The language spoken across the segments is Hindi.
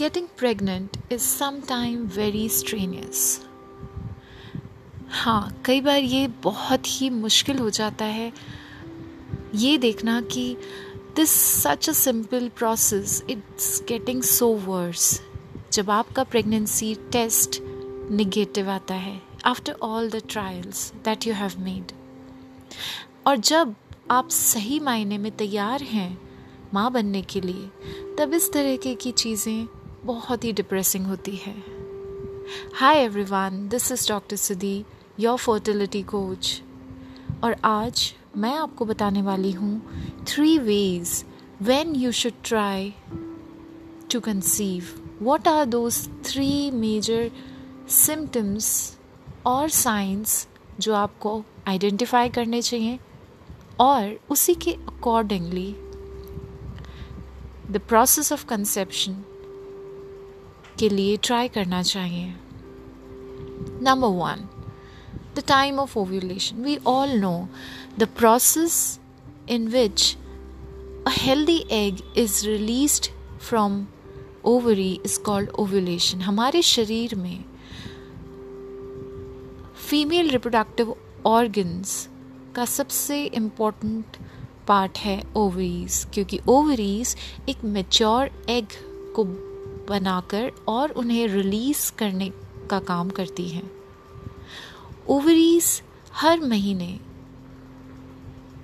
Getting pregnant is sometimes very strenuous. हाँ कई बार ये बहुत ही मुश्किल हो जाता है ये देखना कि this such a simple process it's getting so worse जब आपका प्रेगनेंसी टेस्ट निगेटिव आता है after all the trials that you have made और जब आप सही मायने में तैयार हैं माँ बनने के लिए, तब इस तरह की चीज़ें बहुत ही डिप्रेसिंग होती है। Hi everyone this is doctor Sudi your fertility coach और आज मैं आपको बताने वाली हूँ three ways when you should try to conceive what are those three major symptoms और साइंस जो आपको आइडेंटिफाई करने चाहिए? और उसी के accordingly the process of conception के लिए ट्राई करना चाहिए। Number one the time of ovulation we all know the process in which a healthy egg is released from ovary is called ovulation हमारे शरीर में फीमेल रिप्रोडक्टिव ऑर्गन्स का सबसे इम्पोर्टेंट पार्ट है ओवरीज क्योंकि ओवरीज एक मेच्योर एग को बनाकर और उन्हें रिलीज़ करने का काम करती हैं। ओवरीज हर महीने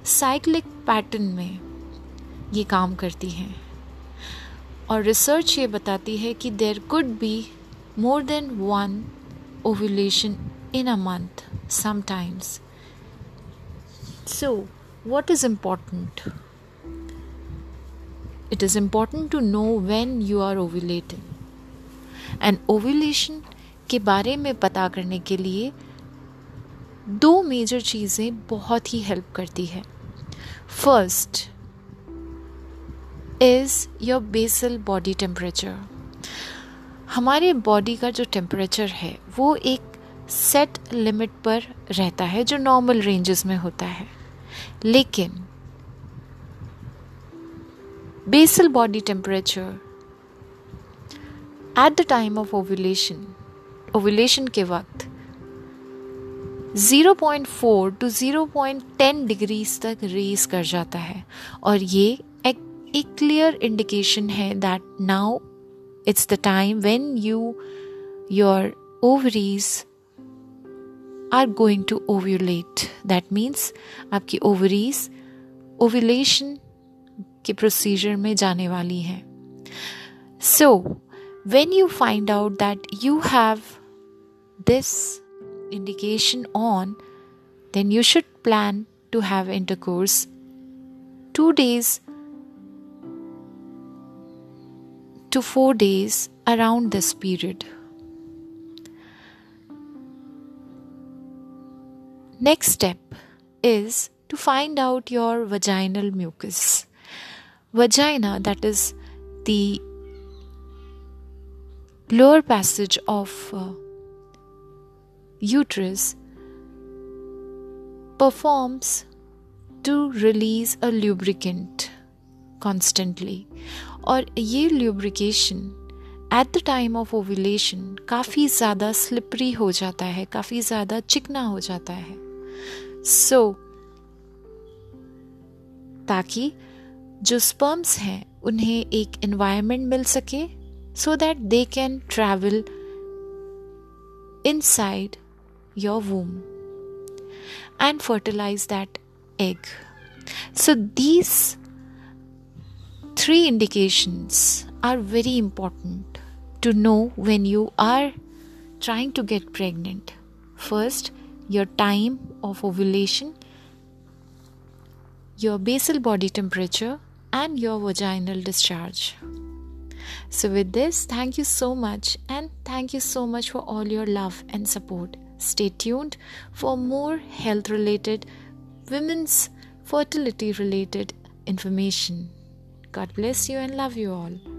साइक्लिक पैटर्न में ये काम करती हैं। और रिसर्च ये बताती है कि there could be more than one ovulation in a month sometimes so what is important? It is important to know when you are ovulating. And ovulation के बारे में पता करने के लिए दो मेजर चीज़ें बहुत ही हेल्प करती है. First is your basal body temperature हमारे बॉडी का जो टेम्परेचर है, वो एक सेट लिमिट पर रहता है जो नॉर्मल रेंजेस में होता है. लेकिन basal body temperature at the time of ovulation ovulation के वक्त 0.4 टू 0.10 डिग्रीज तक रेस कर जाता है। और ये एक, एक क्लियर इंडिकेशन है that now it's the time when you your ovaries are going to ovulate that means आपकी ओवरीज ओव्यूलेशन के प्रोसीजर में जाने वाली हैं so when you find out that you have this indication on, then you should plan to have intercourse two days to four days around this period. Next step is to find out your vaginal mucus. Vagina, that is the lower passage of uh, uterus, performs to release a lubricant constantly. और ये lubrication at the time of ovulation काफ़ी ज़्यादा स्लिपरी हो जाता है काफ़ी ज़्यादा चिकना हो जाता है so, ताकि जो स्पर्म्स हैं उन्हें एक एनवायरनमेंट मिल सके so that they can travel inside your womb and fertilise that egg so these three indications are very important to know when you are trying to get pregnant. First, your time of ovulation, your basal body temperature, and your vaginal discharge. So, with this, thank you so much, and thank you so much for all your love and support. Stay tuned for more health related, women's fertility related information. God bless you and love you all.